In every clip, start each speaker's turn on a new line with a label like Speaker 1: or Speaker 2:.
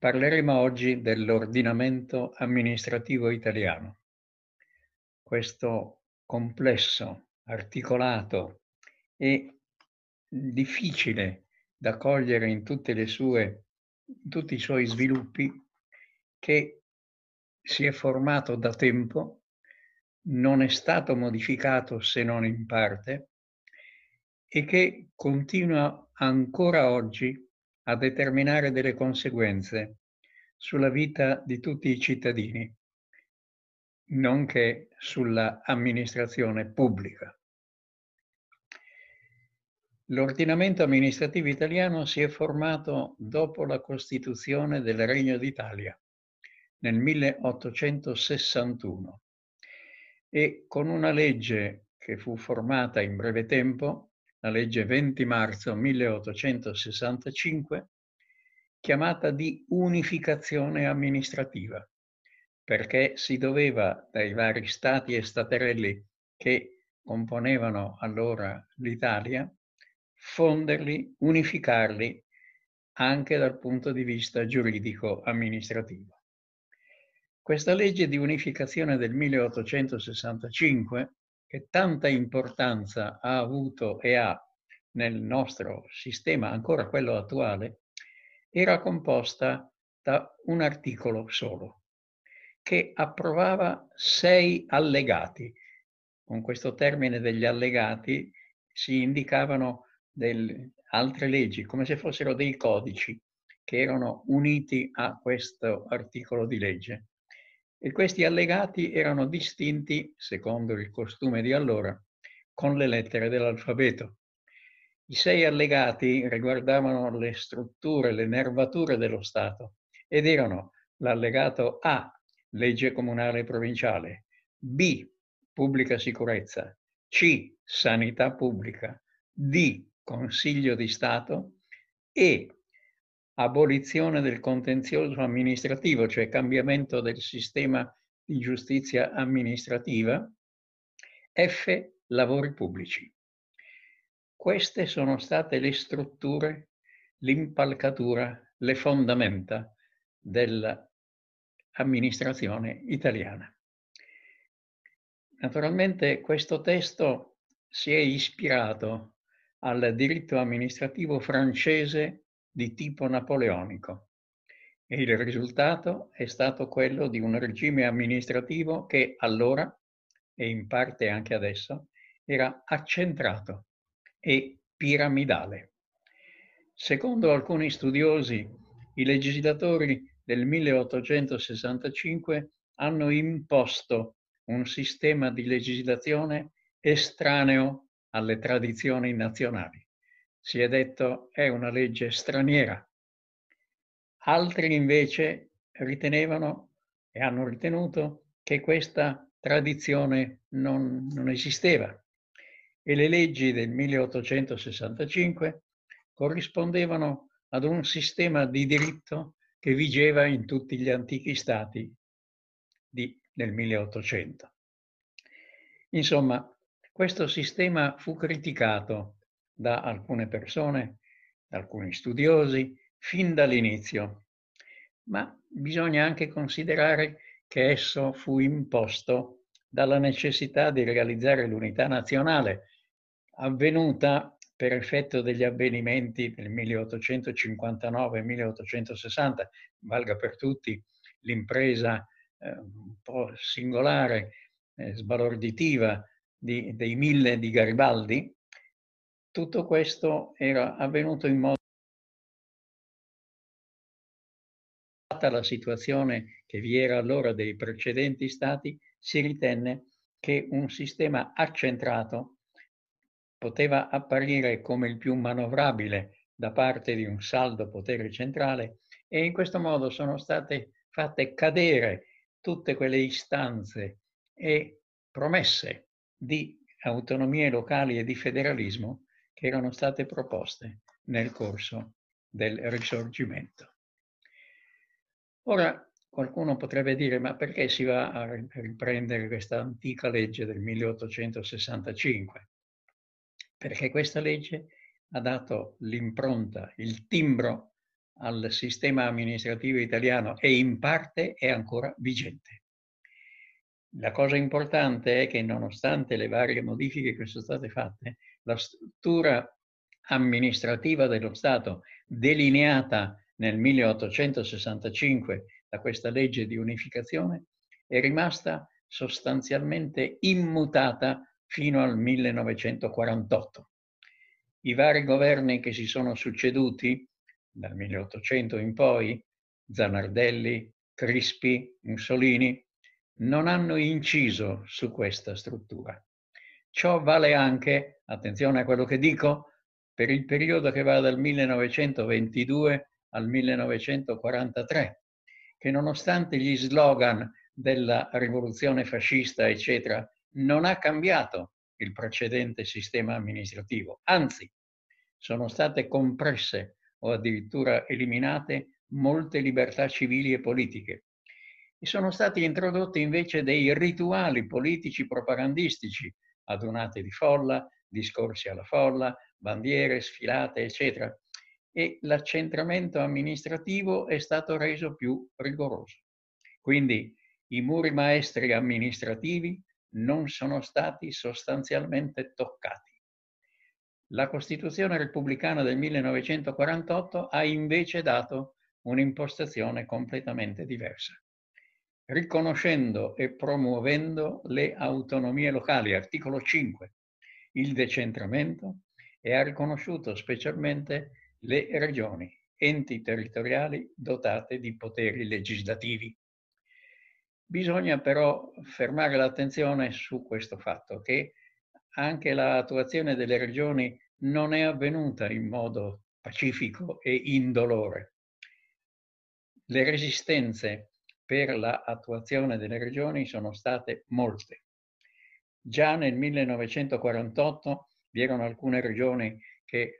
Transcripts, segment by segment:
Speaker 1: Parleremo oggi dell'ordinamento amministrativo italiano. Questo complesso, articolato e difficile da cogliere in, sue, in tutti i suoi sviluppi, che si è formato da tempo, non è stato modificato se non in parte e che continua ancora oggi a determinare delle conseguenze sulla vita di tutti i cittadini, nonché sulla amministrazione pubblica. L'ordinamento amministrativo italiano si è formato dopo la Costituzione del Regno d'Italia nel 1861 e con una legge che fu formata in breve tempo la legge 20 marzo 1865, chiamata di unificazione amministrativa, perché si doveva dai vari stati e staterelli che componevano allora l'Italia fonderli, unificarli anche dal punto di vista giuridico-amministrativo. Questa legge di unificazione del 1865 che tanta importanza ha avuto e ha nel nostro sistema, ancora quello attuale, era composta da un articolo solo, che approvava sei allegati. Con questo termine degli allegati si indicavano del, altre leggi, come se fossero dei codici che erano uniti a questo articolo di legge e questi allegati erano distinti, secondo il costume di allora, con le lettere dell'alfabeto. I sei allegati riguardavano le strutture, le nervature dello Stato ed erano l'allegato A, legge comunale e provinciale, B, pubblica sicurezza, C, sanità pubblica, D, Consiglio di Stato. E abolizione del contenzioso amministrativo, cioè cambiamento del sistema di giustizia amministrativa, F, lavori pubblici. Queste sono state le strutture, l'impalcatura, le fondamenta dell'amministrazione italiana. Naturalmente questo testo si è ispirato al diritto amministrativo francese di tipo napoleonico e il risultato è stato quello di un regime amministrativo che allora, e in parte anche adesso, era accentrato e piramidale. Secondo alcuni studiosi, i legislatori del 1865 hanno imposto un sistema di legislazione estraneo alle tradizioni nazionali si è detto è una legge straniera. Altri invece ritenevano e hanno ritenuto che questa tradizione non, non esisteva e le leggi del 1865 corrispondevano ad un sistema di diritto che vigeva in tutti gli antichi stati di, del 1800. Insomma, questo sistema fu criticato da alcune persone, da alcuni studiosi, fin dall'inizio. Ma bisogna anche considerare che esso fu imposto dalla necessità di realizzare l'unità nazionale, avvenuta per effetto degli avvenimenti del 1859-1860, valga per tutti l'impresa eh, un po' singolare, eh, sbalorditiva di, dei mille di Garibaldi, tutto questo era avvenuto in modo data la situazione che vi era allora dei precedenti stati, si ritenne che un sistema accentrato poteva apparire come il più manovrabile da parte di un saldo potere centrale e in questo modo sono state fatte cadere tutte quelle istanze e promesse di autonomie locali e di federalismo che erano state proposte nel corso del risorgimento. Ora qualcuno potrebbe dire ma perché si va a riprendere questa antica legge del 1865? Perché questa legge ha dato l'impronta, il timbro al sistema amministrativo italiano e in parte è ancora vigente. La cosa importante è che nonostante le varie modifiche che sono state fatte, la struttura amministrativa dello Stato delineata nel 1865 da questa legge di unificazione è rimasta sostanzialmente immutata fino al 1948. I vari governi che si sono succeduti dal 1800 in poi, Zanardelli, Crispi, Mussolini, non hanno inciso su questa struttura. Ciò vale anche, attenzione a quello che dico, per il periodo che va dal 1922 al 1943, che nonostante gli slogan della rivoluzione fascista, eccetera, non ha cambiato il precedente sistema amministrativo, anzi sono state compresse o addirittura eliminate molte libertà civili e politiche. E sono stati introdotti invece dei rituali politici propagandistici, adunate di folla, discorsi alla folla, bandiere, sfilate, eccetera. E l'accentramento amministrativo è stato reso più rigoroso. Quindi i muri maestri amministrativi non sono stati sostanzialmente toccati. La Costituzione repubblicana del 1948 ha invece dato un'impostazione completamente diversa, riconoscendo e promuovendo le autonomie locali, articolo 5, il decentramento e ha riconosciuto specialmente le regioni, enti territoriali dotate di poteri legislativi. Bisogna però fermare l'attenzione su questo fatto che anche l'attuazione delle regioni non è avvenuta in modo pacifico e indolore. Le resistenze per l'attuazione delle regioni sono state molte. Già nel 1948 vi erano alcune regioni che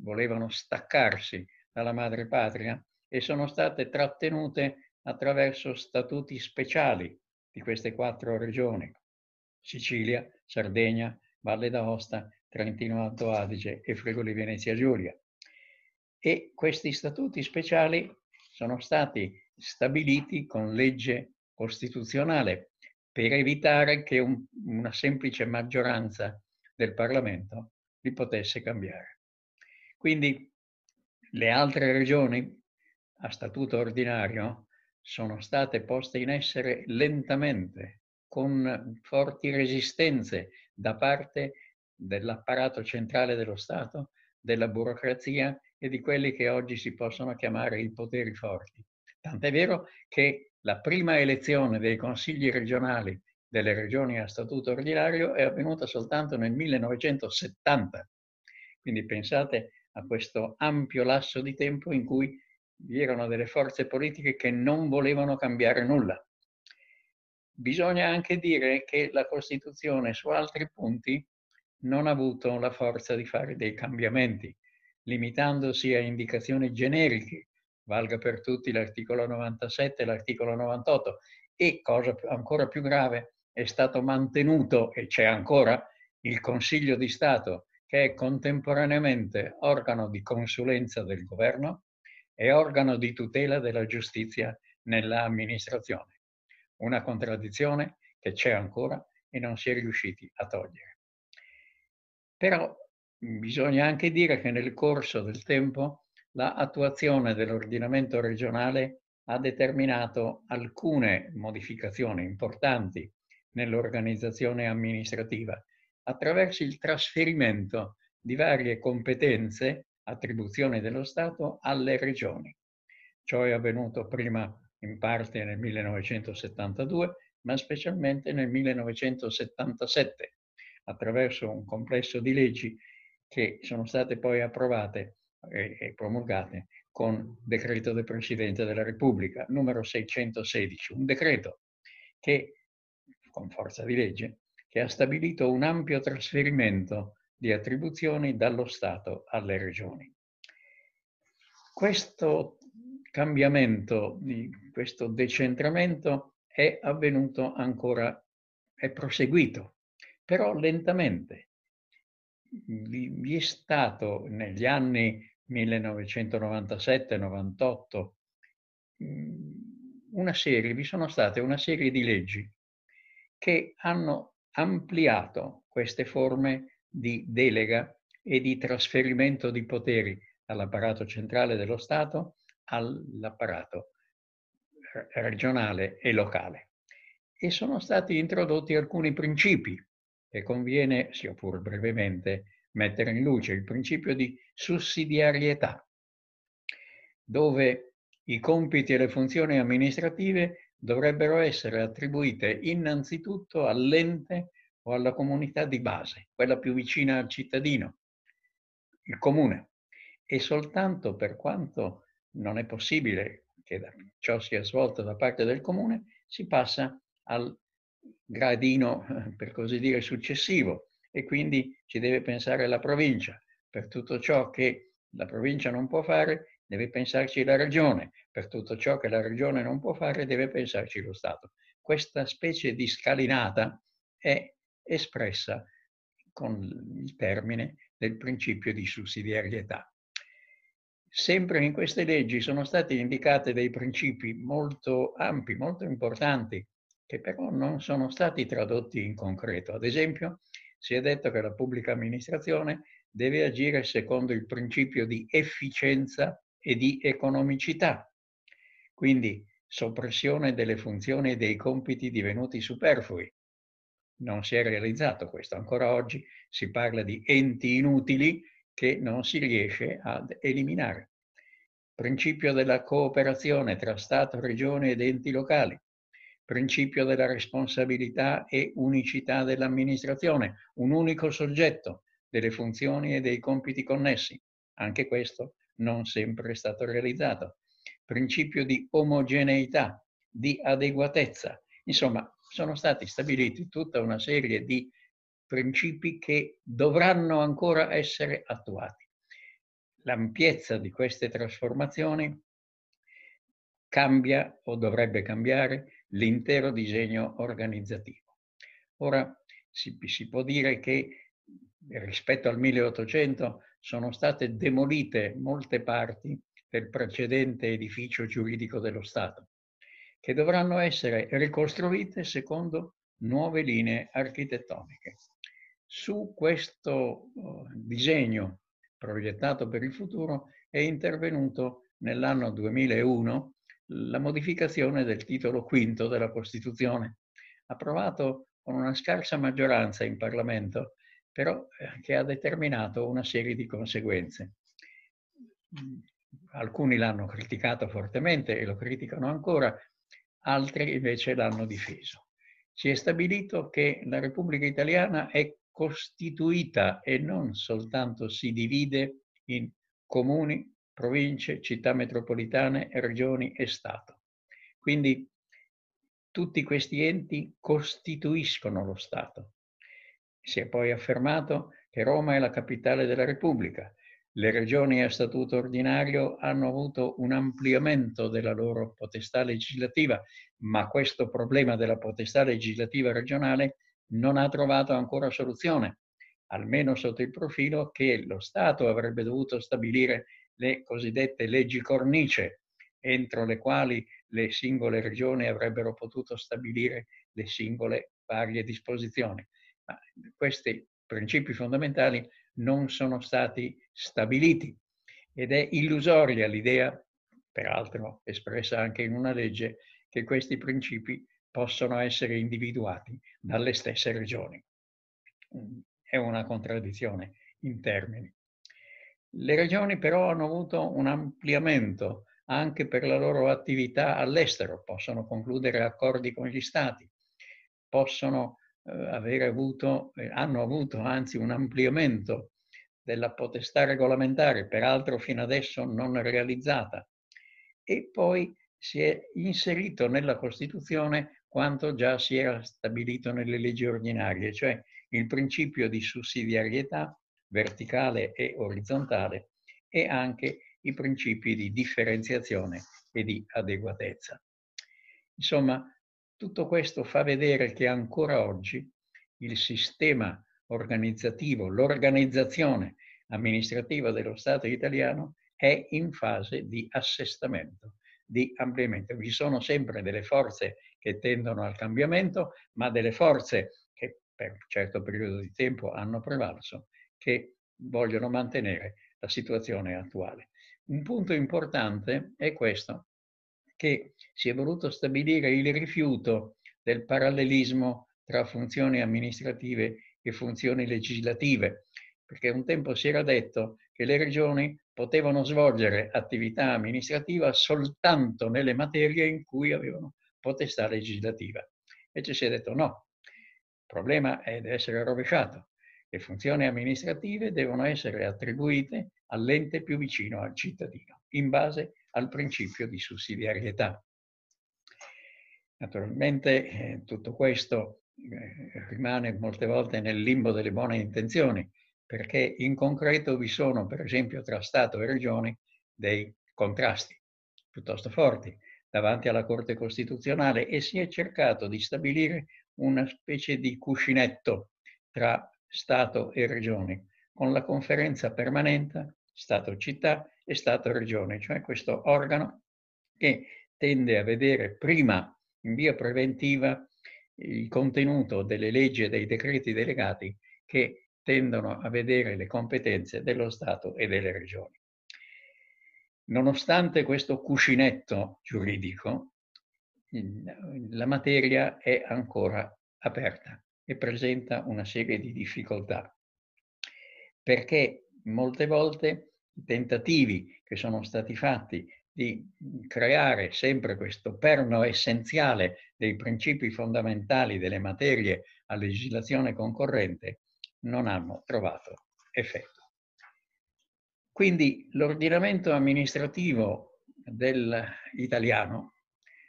Speaker 1: volevano staccarsi dalla madrepatria e sono state trattenute attraverso statuti speciali di queste quattro regioni. Sicilia, Sardegna, Valle d'Aosta, Trentino Alto Adige e Friuli Venezia Giulia. E questi statuti speciali sono stati stabiliti con legge costituzionale per evitare che un, una semplice maggioranza del Parlamento li potesse cambiare. Quindi le altre regioni a statuto ordinario sono state poste in essere lentamente con forti resistenze da parte dell'apparato centrale dello Stato, della burocrazia e di quelli che oggi si possono chiamare i poteri forti. Tant'è vero che la prima elezione dei consigli regionali delle regioni a statuto ordinario è avvenuta soltanto nel 1970. Quindi pensate a questo ampio lasso di tempo in cui vi erano delle forze politiche che non volevano cambiare nulla. Bisogna anche dire che la Costituzione su altri punti non ha avuto la forza di fare dei cambiamenti, limitandosi a indicazioni generiche, valga per tutti l'articolo 97 e l'articolo 98, e cosa ancora più grave, è stato mantenuto e c'è ancora il Consiglio di Stato, che è contemporaneamente organo di consulenza del governo e organo di tutela della giustizia nell'amministrazione una contraddizione che c'è ancora e non si è riusciti a togliere. Però bisogna anche dire che nel corso del tempo l'attuazione dell'ordinamento regionale ha determinato alcune modificazioni importanti nell'organizzazione amministrativa attraverso il trasferimento di varie competenze, attribuzioni dello Stato alle regioni. Ciò è avvenuto prima in parte nel 1972, ma specialmente nel 1977, attraverso un complesso di leggi che sono state poi approvate e promulgate con decreto del Presidente della Repubblica, numero 616, un decreto che, con forza di legge, che ha stabilito un ampio trasferimento di attribuzioni dallo Stato alle regioni. Questo cambiamento, questo decentramento è avvenuto ancora, è proseguito, però lentamente. Vi è stato negli anni 1997-98, mm, una serie, vi sono state una serie di leggi che hanno ampliato queste forme di delega e di trasferimento di poteri dall'apparato centrale dello Stato all'apparato regionale e locale. E sono stati introdotti alcuni principi che conviene, sia pur brevemente, mettere in luce. Il principio di sussidiarietà, dove i compiti e le funzioni amministrative dovrebbero essere attribuite innanzitutto all'ente o alla comunità di base, quella più vicina al cittadino, il comune. E soltanto per quanto non è possibile che ciò sia svolto da parte del comune, si passa al gradino, per così dire, successivo e quindi ci deve pensare la provincia. Per tutto ciò che la provincia non può fare, deve pensarci la regione. Per tutto ciò che la regione non può fare, deve pensarci lo Stato. Questa specie di scalinata è espressa con il termine del principio di sussidiarietà. Sempre in queste leggi sono stati indicati dei principi molto ampi, molto importanti, che però non sono stati tradotti in concreto. Ad esempio, si è detto che la pubblica amministrazione deve agire secondo il principio di efficienza e di economicità. Quindi soppressione delle funzioni e dei compiti divenuti superflui. Non si è realizzato questo. Ancora oggi si parla di enti inutili che non si riesce ad eliminare. Principio della cooperazione tra Stato, Regione ed enti locali. Principio della responsabilità e unicità dell'amministrazione. Un unico soggetto delle funzioni e dei compiti connessi. Anche questo non sempre è stato realizzato. Principio di omogeneità, di adeguatezza. Insomma, sono stati stabiliti tutta una serie di principi che dovranno ancora essere attuati. L'ampiezza di queste trasformazioni cambia o dovrebbe cambiare l'intero disegno organizzativo. Ora si, si può dire che rispetto al 1800 sono state demolite molte parti del precedente edificio giuridico dello Stato, che dovranno essere ricostruite secondo nuove linee architettoniche. Su questo uh, disegno proiettato per il futuro è intervenuto nell'anno 2001 la modificazione del titolo quinto della Costituzione, approvato con una scarsa maggioranza in Parlamento, però eh, che ha determinato una serie di conseguenze. Alcuni l'hanno criticato fortemente e lo criticano ancora, altri invece l'hanno difeso. Si è stabilito che la Repubblica Italiana è costituita e non soltanto si divide in comuni, province, città metropolitane, regioni e Stato. Quindi tutti questi enti costituiscono lo Stato. Si è poi affermato che Roma è la capitale della Repubblica. Le regioni a statuto ordinario hanno avuto un ampliamento della loro potestà legislativa, ma questo problema della potestà legislativa regionale non ha trovato ancora soluzione, almeno sotto il profilo che lo Stato avrebbe dovuto stabilire le cosiddette leggi cornice, entro le quali le singole regioni avrebbero potuto stabilire le singole varie disposizioni. Ma questi principi fondamentali non sono stati stabiliti ed è illusoria l'idea, peraltro espressa anche in una legge, che questi principi possono essere individuati dalle stesse regioni. È una contraddizione in termini. Le regioni però hanno avuto un ampliamento anche per la loro attività all'estero, possono concludere accordi con gli stati, possono eh, avuto, eh, hanno avuto anzi un ampliamento della potestà regolamentare, peraltro fino adesso non realizzata, e poi si è inserito nella Costituzione quanto già si era stabilito nelle leggi ordinarie, cioè il principio di sussidiarietà verticale e orizzontale e anche i principi di differenziazione e di adeguatezza. Insomma, tutto questo fa vedere che ancora oggi il sistema organizzativo, l'organizzazione amministrativa dello Stato italiano è in fase di assestamento, di ampliamento. Vi sono sempre delle forze che tendono al cambiamento, ma delle forze che per un certo periodo di tempo hanno prevalso, che vogliono mantenere la situazione attuale. Un punto importante è questo, che si è voluto stabilire il rifiuto del parallelismo tra funzioni amministrative e funzioni legislative, perché un tempo si era detto che le regioni potevano svolgere attività amministrativa soltanto nelle materie in cui avevano potestà legislativa. Invece si è detto no, il problema è, deve essere rovesciato. Le funzioni amministrative devono essere attribuite all'ente più vicino al cittadino, in base al principio di sussidiarietà. Naturalmente eh, tutto questo eh, rimane molte volte nel limbo delle buone intenzioni, perché in concreto vi sono, per esempio, tra Stato e Regioni dei contrasti piuttosto forti davanti alla Corte Costituzionale e si è cercato di stabilire una specie di cuscinetto tra Stato e Regioni, con la conferenza permanente Stato-città e Stato-regione, cioè questo organo che tende a vedere prima in via preventiva il contenuto delle leggi e dei decreti delegati che tendono a vedere le competenze dello Stato e delle regioni. Nonostante questo cuscinetto giuridico, la materia è ancora aperta e presenta una serie di difficoltà, perché molte volte i tentativi che sono stati fatti di creare sempre questo perno essenziale dei principi fondamentali delle materie a legislazione concorrente non hanno trovato effetto. Quindi l'ordinamento amministrativo dell'italiano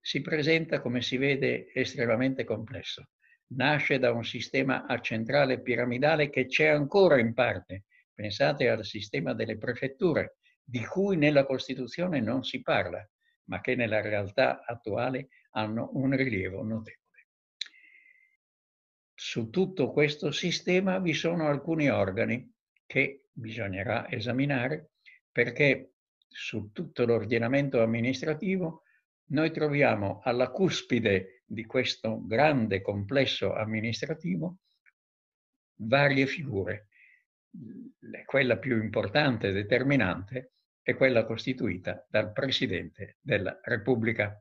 Speaker 1: si presenta, come si vede, estremamente complesso. Nasce da un sistema a centrale piramidale che c'è ancora in parte. Pensate al sistema delle prefetture, di cui nella Costituzione non si parla, ma che nella realtà attuale hanno un rilievo notevole. Su tutto questo sistema vi sono alcuni organi che bisognerà esaminare perché su tutto l'ordinamento amministrativo noi troviamo alla cuspide di questo grande complesso amministrativo varie figure. Quella più importante e determinante è quella costituita dal Presidente della Repubblica.